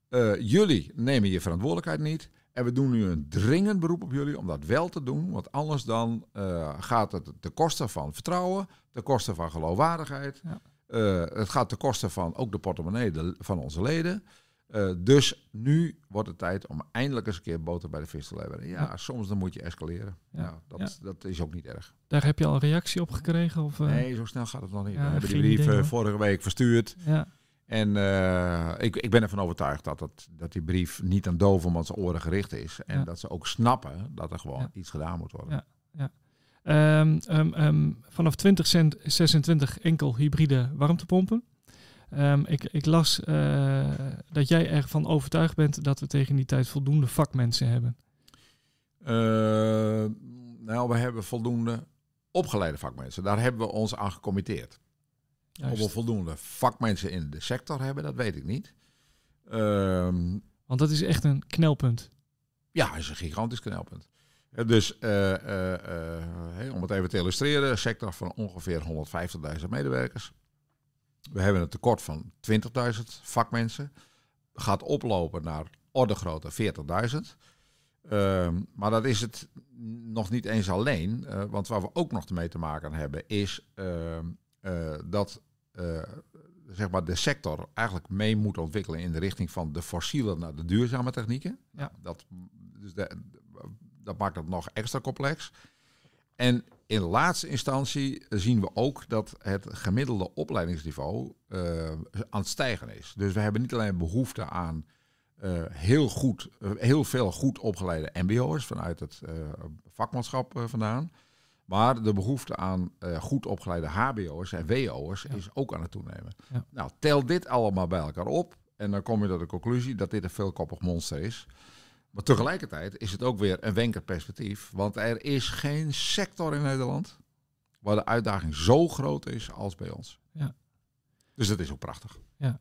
Uh, jullie nemen je verantwoordelijkheid niet. En we doen nu een dringend beroep op jullie om dat wel te doen. Want anders dan uh, gaat het ten koste van vertrouwen, ten koste van geloofwaardigheid. Ja. Uh, het gaat ten koste van ook de portemonnee de, van onze leden. Uh, dus nu wordt het tijd om eindelijk eens een keer boter bij de vis te leveren. Ja, ja. soms dan moet je escaleren. Ja. dat, dat is ook niet erg. Daar heb je al een reactie op gekregen? Of, Nee, zo snel gaat het nog niet. we hebben die brief vorige week verstuurd. Ja. En uh, ik, ik ben ervan overtuigd dat, het, dat die brief niet aan dovermans oren gericht is. En dat ze ook snappen dat er gewoon iets gedaan moet worden. Ja, ja. Um, um, um, vanaf 2026 enkel hybride warmtepompen. ik, ik las uh, dat jij ervan overtuigd bent dat we tegen die tijd voldoende vakmensen hebben. Uh, nou, we hebben voldoende opgeleide vakmensen. Daar hebben we ons aan gecommitteerd. Of we voldoende vakmensen in de sector hebben, dat weet ik niet. Um, Want dat is echt een knelpunt. Ja, dat is een gigantisch knelpunt. Dus uh, uh, uh, om het even te illustreren, een sector van ongeveer 150.000 medewerkers. We hebben een tekort van 20.000 vakmensen. Gaat oplopen naar orde grootte 40.000. Ehm, maar dat is het nog niet eens alleen. want waar we ook nog mee te maken hebben, is ehm, dat uh, zeg maar de sector eigenlijk mee moet ontwikkelen in de richting van de fossiele naar de duurzame technieken. Ja. Dat, dus de, dat maakt het nog extra complex. En in laatste instantie zien we ook dat het gemiddelde opleidingsniveau uh, aan het stijgen is. Dus we hebben niet alleen behoefte aan uh, heel, goed, heel veel goed opgeleide MBO'ers vanuit het vakmanschap vandaan. Maar de behoefte aan uh, goed opgeleide HBO'ers en WO'ers is ook aan het toenemen. Nou, tel dit allemaal bij elkaar op. En dan kom je tot de conclusie dat dit een veelkoppig monster is. Maar tegelijkertijd is het ook weer een wenker perspectief. Want er is geen sector in Nederland waar de uitdaging zo groot is als bij ons. Ja. Dus dat is ook prachtig. Ja.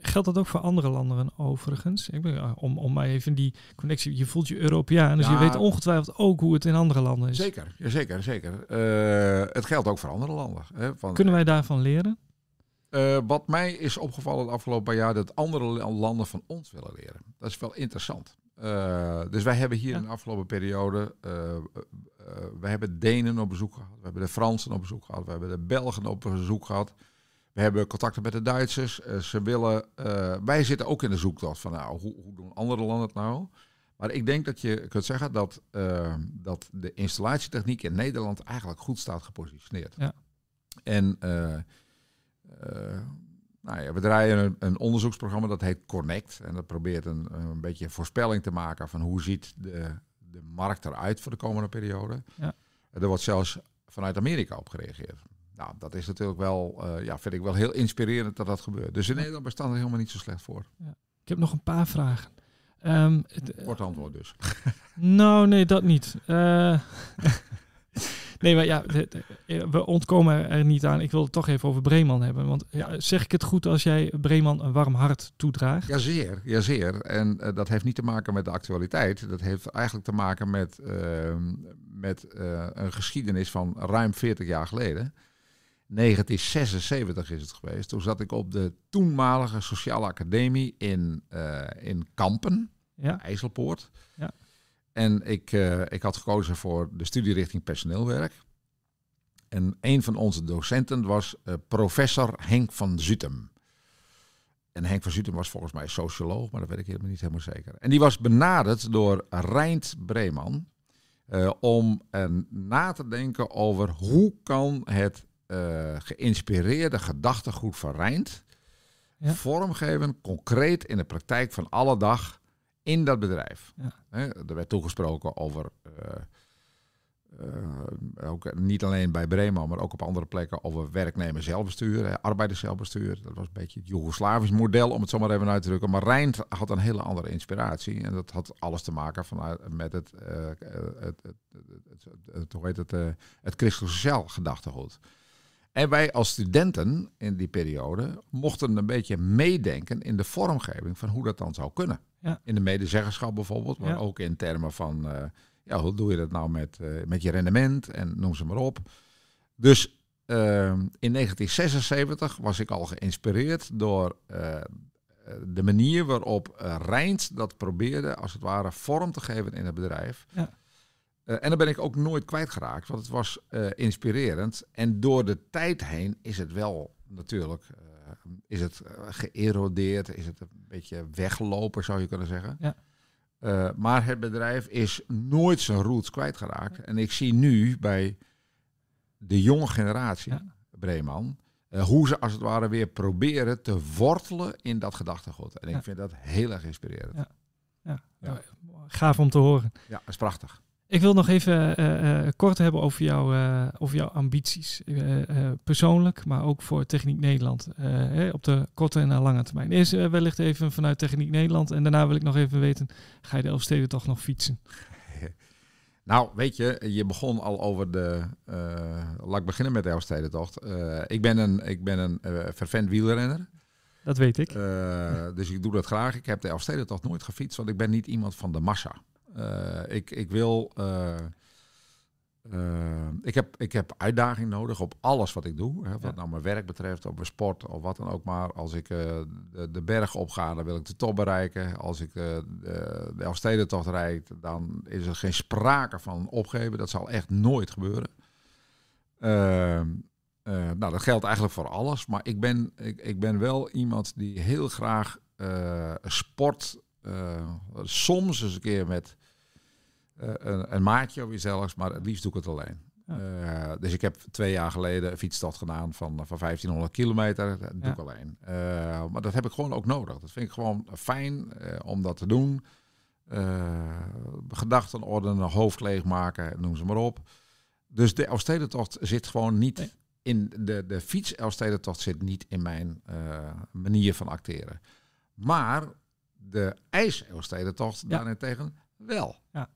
Geldt dat ook voor andere landen overigens? Ik ben, om, om maar even die connectie. Je voelt je Europeaan, dus je weet ongetwijfeld ook hoe het in andere landen is. Zeker, zeker, zeker. Uh, het geldt ook voor andere landen. Hè, van, Kunnen wij daarvan leren? Uh, wat mij is opgevallen het afgelopen jaar, dat andere landen van ons willen leren. Dat is wel interessant. Uh, dus wij hebben hier ja. in de afgelopen periode, we hebben Denen op bezoek gehad, we hebben de Fransen op bezoek gehad, we hebben de Belgen op bezoek gehad. We hebben contacten met de Duitsers. Uh, ze willen, uh, wij zitten ook in de zoektocht van nou, hoe, hoe, doen andere landen het nou? Maar ik denk dat je kunt zeggen dat, uh, dat de installatietechniek in Nederland eigenlijk goed staat gepositioneerd. Ja. En nou ja, we draaien een, een, onderzoeksprogramma dat heet Connect. En dat probeert een, een beetje een voorspelling te maken van hoe ziet de, de markt eruit voor de komende periode. Ja. Er wordt zelfs vanuit Amerika op gereageerd. Nou, dat is natuurlijk wel, uh, ja, vind ik wel heel inspirerend dat dat gebeurt. Dus in Nederland bestaan er helemaal niet zo slecht voor. Ja. Ik heb nog een paar vragen. Um, Kort antwoord dus. [LAUGHS] nou, nee, dat niet. Uh, [LAUGHS] Nee, maar ja, we ontkomen er niet aan. Ik wil het toch even over Breeman hebben. Want ja, zeg ik het goed als jij Breeman een warm hart toedraagt? Jazeer, jazeer. En uh, dat heeft niet te maken met de actualiteit. Dat heeft eigenlijk te maken met, uh, met een geschiedenis van ruim 40 jaar geleden. 1976 is het geweest. Toen zat ik op de toenmalige Sociale Academie in, in Kampen, ja. IJsselpoort. Ja. En ik, uh, ik had gekozen voor de studierichting personeelwerk. En een van onze docenten was uh, professor Henk van Zutem. En Henk van Zutem was volgens mij socioloog, maar dat weet ik helemaal niet helemaal zeker. En die was benaderd door Rijnt Breeman uh, om na te denken over hoe kan het geïnspireerde gedachtegoed van Rijnt ja. vormgeven, concreet in de praktijk van alle dag in dat bedrijf. Ja. er werd toegesproken over, uh, uh, ook niet alleen bij Bremo, maar ook op andere plekken, over werknemer zelfbestuur, arbeider zelfbestuur. Dat was een beetje het Joegoslavisch model, om het zo maar even uit te drukken. Maar Rijnd had een hele andere inspiratie. En dat had alles te maken vanuit, met het, uh, het, het, het, het, hoe heet het, het christelijk sociaal gedachtegoed. En wij als studenten in die periode mochten een beetje meedenken in de vormgeving van hoe dat dan zou kunnen. Ja. In de medezeggenschap bijvoorbeeld, maar ook in termen van uh, ja, hoe doe je dat nou met, uh, met je rendement en noem ze maar op. Dus uh, in 1976 was ik al geïnspireerd door de manier waarop Rijns dat probeerde, als het ware, vorm te geven in het bedrijf. Ja. En dan ben ik ook nooit kwijtgeraakt, want het was inspirerend. En door de tijd heen is het wel natuurlijk is het eh, geërodeerd, is het een beetje weggelopen, zou je kunnen zeggen. Ja. Maar het bedrijf is nooit zijn roots kwijtgeraakt. En ik zie nu bij de jonge generatie, ja. Breeman, hoe ze als het ware weer proberen te wortelen in dat gedachtegoed. En ik vind dat heel erg inspirerend. Ja. Ja. Gaaf om te horen. Ja, dat is prachtig. Ik wil nog even uh, uh, kort hebben over, jou, uh, over jouw ambities. persoonlijk, maar ook voor Techniek Nederland. op de korte en lange termijn. Eerst wellicht even vanuit Techniek Nederland. En daarna wil ik nog even weten, ga je de Elfsteden toch nog fietsen? [LAUGHS] Nou, weet je, je begon al over de... laat ik beginnen met de Elfstedentocht. ik ben een, ik ben een vervent wielrenner. Dat weet ik. dus ik doe dat graag. Ik heb de Elfstedentocht nooit gefietst, want ik ben niet iemand van de massa. Uh, ik, ik wil. Uh, uh, ik, heb, ik heb uitdaging nodig op alles wat ik doe. Hè, wat ja. nou mijn werk betreft, of mijn sport of wat dan ook maar. Als ik de, de berg opga, dan wil ik de top bereiken. Als ik de, de Elfstedentocht rijd, dan is er geen sprake van opgeven. Dat zal echt nooit gebeuren. nou, dat geldt eigenlijk voor alles. Maar ik ben, ik, ik ben wel iemand die heel graag sport soms eens een keer met een, een, maatje of iets zelfs, maar het liefst doe ik het alleen. Ja. Uh, dus ik heb twee jaar geleden een fietstocht gedaan van, van 1500 kilometer. Dat doe ik alleen. maar dat heb ik gewoon ook nodig. Dat vind ik gewoon fijn om dat te doen. gedachten ordenen, hoofd leegmaken, noem ze maar op. Dus de Elfstedentocht zit gewoon niet nee. in de, de fiets Elfstedentocht zit niet in mijn manier van acteren. Maar de ijs-Elfstedentocht ja. daarentegen wel. Ja.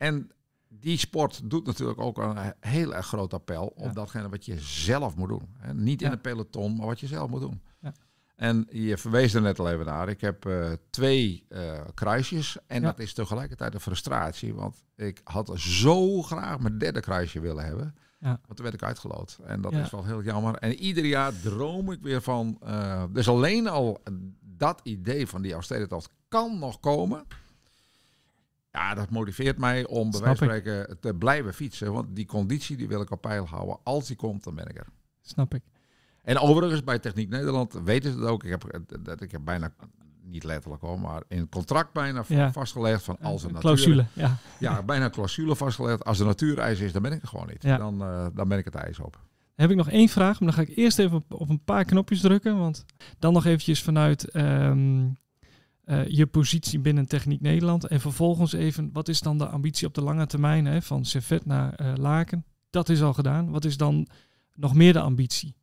En die sport doet natuurlijk ook een heel erg groot appel op ja. datgene wat je zelf moet doen. Hè? Niet in een peloton, maar wat je zelf moet doen. Ja. En je verwees er net al even naar. Ik heb uh, twee uh, kruisjes. En dat is tegelijkertijd een frustratie. Want ik had zo graag mijn derde kruisje willen hebben. Ja. Want toen werd ik uitgeloot. En dat is wel heel jammer. En ieder jaar droom ik weer van... Uh, dus alleen al dat idee van die Elfstedentocht kan nog komen. Ja, dat motiveert mij om bij wijze van spreken te blijven fietsen. Want die conditie die wil ik op peil houden. Als die komt, dan ben ik er. Snap ik. En overigens, bij Techniek Nederland weten ze het ook. Ik heb, dat, ik heb bijna, niet letterlijk hoor, maar in het contract bijna ja. vastgelegd van als een natuur... Clausule, ja. Ja, bijna clausule vastgelegd. Als er natuurijs is, dan ben ik er gewoon niet. Ja. Dan, uh, dan ben ik het ijs op. Dan heb ik nog één vraag, maar dan ga ik eerst even op, op een paar knopjes drukken. Want dan nog eventjes vanuit um, uh, je positie binnen Techniek Nederland. En vervolgens even, wat is dan de ambitie op de lange termijn hè, van Servet naar uh, Laken? Dat is al gedaan. Wat is dan nog meer de ambitie?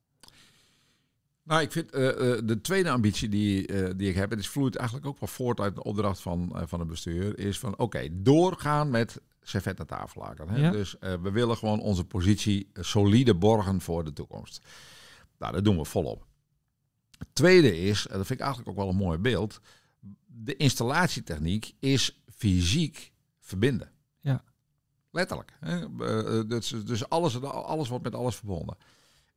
Nou, ik vind uh, de tweede ambitie die, uh, die ik heb, en het vloeit eigenlijk ook wel voort uit de opdracht van, van het bestuur, is van oké, doorgaan met servet naar tafel Hè? Ja. Dus we willen gewoon onze positie solide borgen voor de toekomst. Nou, dat doen we volop. Het tweede is, en dat vind ik eigenlijk ook wel een mooi beeld, de installatietechniek is fysiek verbinden. Ja. Letterlijk. Hè? Dus, dus alles, alles wordt met alles verbonden.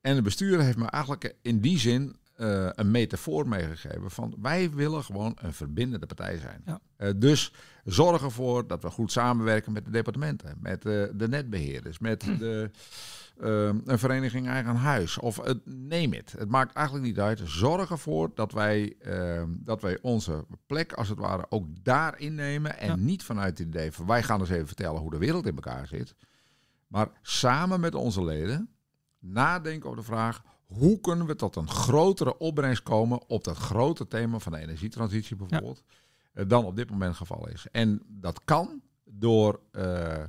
En de bestuurder heeft me eigenlijk in die zin uh, een metafoor meegegeven van wij willen gewoon een verbindende partij zijn. Ja. Uh, dus zorg ervoor dat we goed samenwerken met de departementen, met uh, de netbeheerders, met [CLEARS THROAT] de, een vereniging eigen huis of het, neem het. Het maakt eigenlijk niet uit. Zorg ervoor dat wij, dat wij onze plek als het ware ook daar innemen en ja. niet vanuit het idee van wij gaan eens even vertellen hoe de wereld in elkaar zit. Maar samen met onze leden nadenken over de vraag hoe kunnen we tot een grotere opbrengst komen op dat grote thema van de energietransitie bijvoorbeeld, ja. Eh, dan op dit moment het geval is. En dat kan door uh,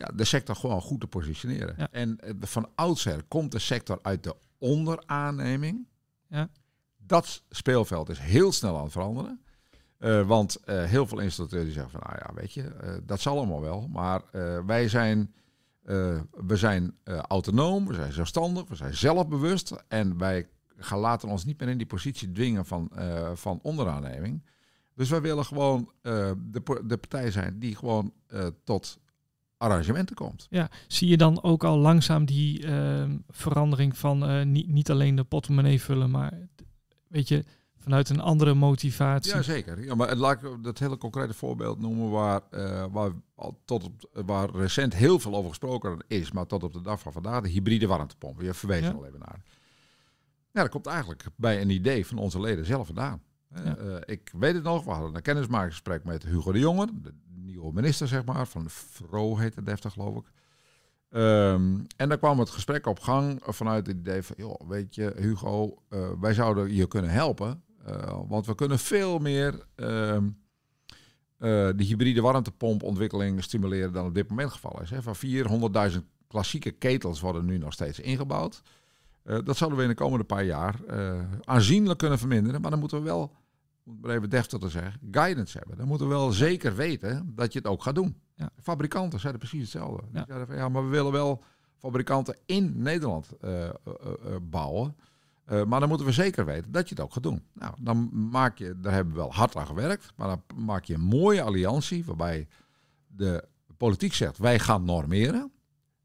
ja, de sector gewoon goed te positioneren. Ja. En uh, van oudsher komt de sector uit de onderaanneming. Ja. Dat speelveld is heel snel aan het veranderen. Uh, want heel veel installateurs die zeggen van, nou ja, weet je, dat zal allemaal wel. Maar wij zijn we zijn autonoom, we zijn zelfstandig, we zijn zelfbewust. En wij gaan laten ons niet meer in die positie dwingen van, van onderaanneming. Dus wij willen gewoon de, de partij zijn die gewoon tot arrangementen komt. Ja, zie je dan ook al langzaam die ehm, verandering van niet, niet alleen de portemonnee vullen, maar weet je, vanuit een andere motivatie. Ja, zeker. Ja, maar laat ik dat hele concrete voorbeeld noemen waar, uh, waar, tot op, waar recent heel veel over gesproken is, maar tot op de dag van vandaag, de hybride warmtepomp. Je verwees ja. al even naar. Ja, dat komt eigenlijk bij een idee van onze leden zelf vandaan. Ja. Uh, ik weet het nog, we hadden een kennismakingsgesprek met Hugo de Jonge, de nieuwe minister, zeg maar, van Vro heet het deftig, geloof ik. Um, en daar kwam het gesprek op gang vanuit het idee van, joh, weet je, Hugo, uh, wij zouden je kunnen helpen. Uh, want we kunnen veel meer uh, uh, de hybride warmtepompontwikkeling stimuleren dan op dit moment geval is. Hè. Van 400.000 klassieke ketels worden nu nog steeds ingebouwd. dat zouden we in de komende paar jaar aanzienlijk kunnen verminderen. Maar dan moeten we wel, om het even deftig te zeggen, guidance hebben. Dan moeten we wel zeker weten dat je het ook gaat doen. Ja. Fabrikanten zeiden precies hetzelfde. Ja. Die zeiden van, ja, maar we willen wel fabrikanten in Nederland bouwen. Uh, maar dan moeten we zeker weten dat je het ook gaat doen. Nou, dan maak je, daar hebben we wel hard aan gewerkt, maar dan maak je een mooie alliantie waarbij de politiek zegt wij gaan normeren.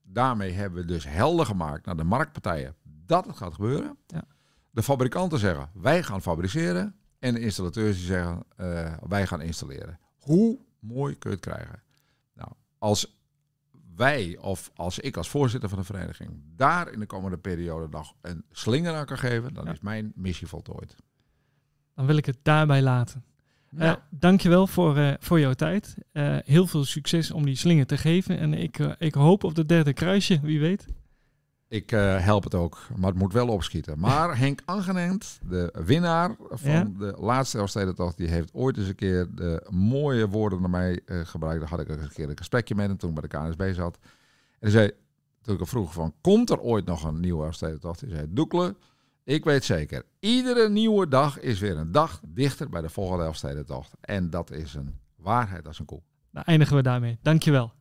Daarmee hebben we dus helder gemaakt naar de marktpartijen dat het gaat gebeuren. Ja. De fabrikanten zeggen wij gaan fabriceren en de installateurs die zeggen uh, wij gaan installeren. Hoe mooi kun je het krijgen? Nou, als wij, of als ik als voorzitter van de vereniging, daar in de komende periode nog een slinger aan kan geven, dan Ja. is mijn missie voltooid. Dan wil ik het daarbij laten. Ja. Eh, dankjewel voor, eh, voor jouw tijd. Eh, heel veel succes om die slinger te geven. En ik, eh, ik hoop op de derde kruisje, wie weet. Ik eh, help het ook, maar het moet wel opschieten. Maar [LAUGHS] Henk Angenent, de winnaar van Ja. de laatste Elfstedentocht, die heeft ooit eens een keer de mooie woorden naar mij eh, gebruikt. Daar had ik een keer een gesprekje met hem toen ik bij de KNSB zat. En hij zei, toen ik hem vroeg van, komt er ooit nog een nieuwe Elfstedentocht? Hij zei, Doekle, ik weet zeker, iedere nieuwe dag is weer een dag dichter bij de volgende Elfstedentocht. En dat is een waarheid als een koe. Dan eindigen we daarmee. Dankjewel.